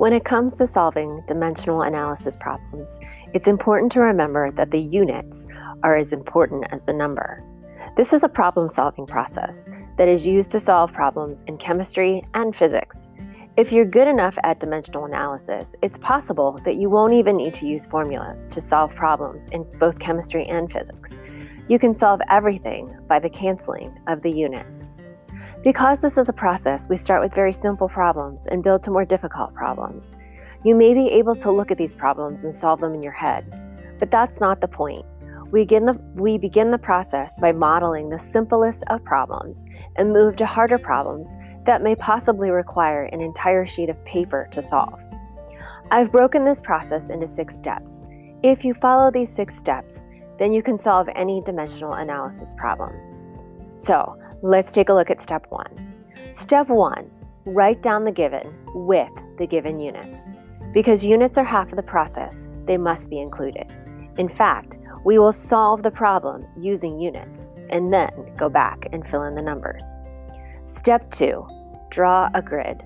When it comes to solving dimensional analysis problems, it's important to remember that the units are as important as the number. This is a problem solving process that is used to solve problems in chemistry and physics. If you're good enough at dimensional analysis, it's possible that you won't even need to use formulas to solve problems in both chemistry and physics. You can solve everything by the canceling of the units. Because this is a process, we start with very simple problems and build to more difficult problems. You may be able to look at these problems and solve them in your head, but that's not the point. We begin the, we begin the process by modeling the simplest of problems and move to harder problems that may possibly require an entire sheet of paper to solve. I've broken this process into six steps. If you follow these six steps, then you can solve any dimensional analysis problem. So, Let's take a look at step one. Step one write down the given with the given units. Because units are half of the process, they must be included. In fact, we will solve the problem using units and then go back and fill in the numbers. Step two draw a grid.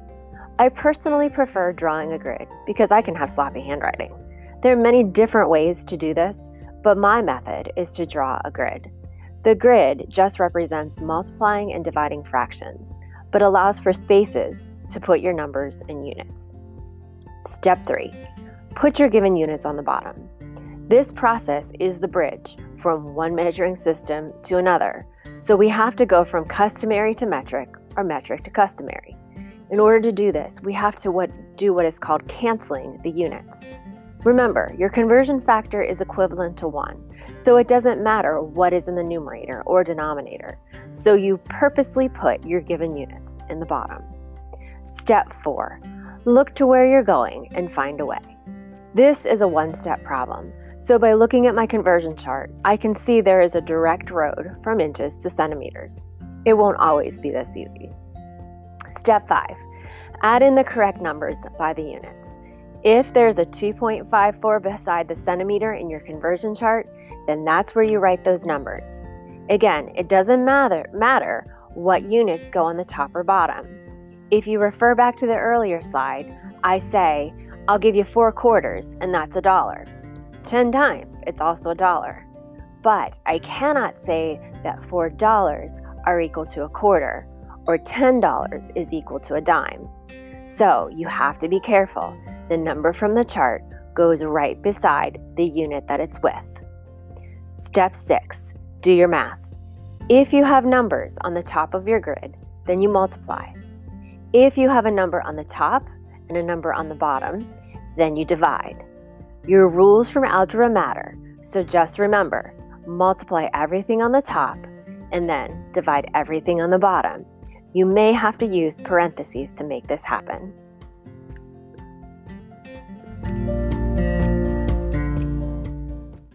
I personally prefer drawing a grid because I can have sloppy handwriting. There are many different ways to do this, but my method is to draw a grid. The grid just represents multiplying and dividing fractions, but allows for spaces to put your numbers in units. Step 3. Put your given units on the bottom. This process is the bridge from one measuring system to another, so we have to go from customary to metric or metric to customary. In order to do this, we have to what, do what is called canceling the units. Remember, your conversion factor is equivalent to 1, so it doesn't matter what is in the numerator or denominator. So you purposely put your given units in the bottom. Step 4. Look to where you're going and find a way. This is a one-step problem. So by looking at my conversion chart, I can see there is a direct road from inches to centimeters. It won't always be this easy. Step 5. Add in the correct numbers by the units. If there's a 2.54 beside the centimeter in your conversion chart, then that's where you write those numbers. Again, it doesn't matter, matter what units go on the top or bottom. If you refer back to the earlier slide, I say, I'll give you four quarters, and that's a dollar. 10 times, it's also a dollar. But I cannot say that $4 are equal to a quarter or $10 is equal to a dime. So you have to be careful the number from the chart goes right beside the unit that it's with. Step 6. Do your math. If you have numbers on the top of your grid, then you multiply. If you have a number on the top and a number on the bottom, then you divide. Your rules from algebra matter, so just remember multiply everything on the top and then divide everything on the bottom. You may have to use parentheses to make this happen. Thank you.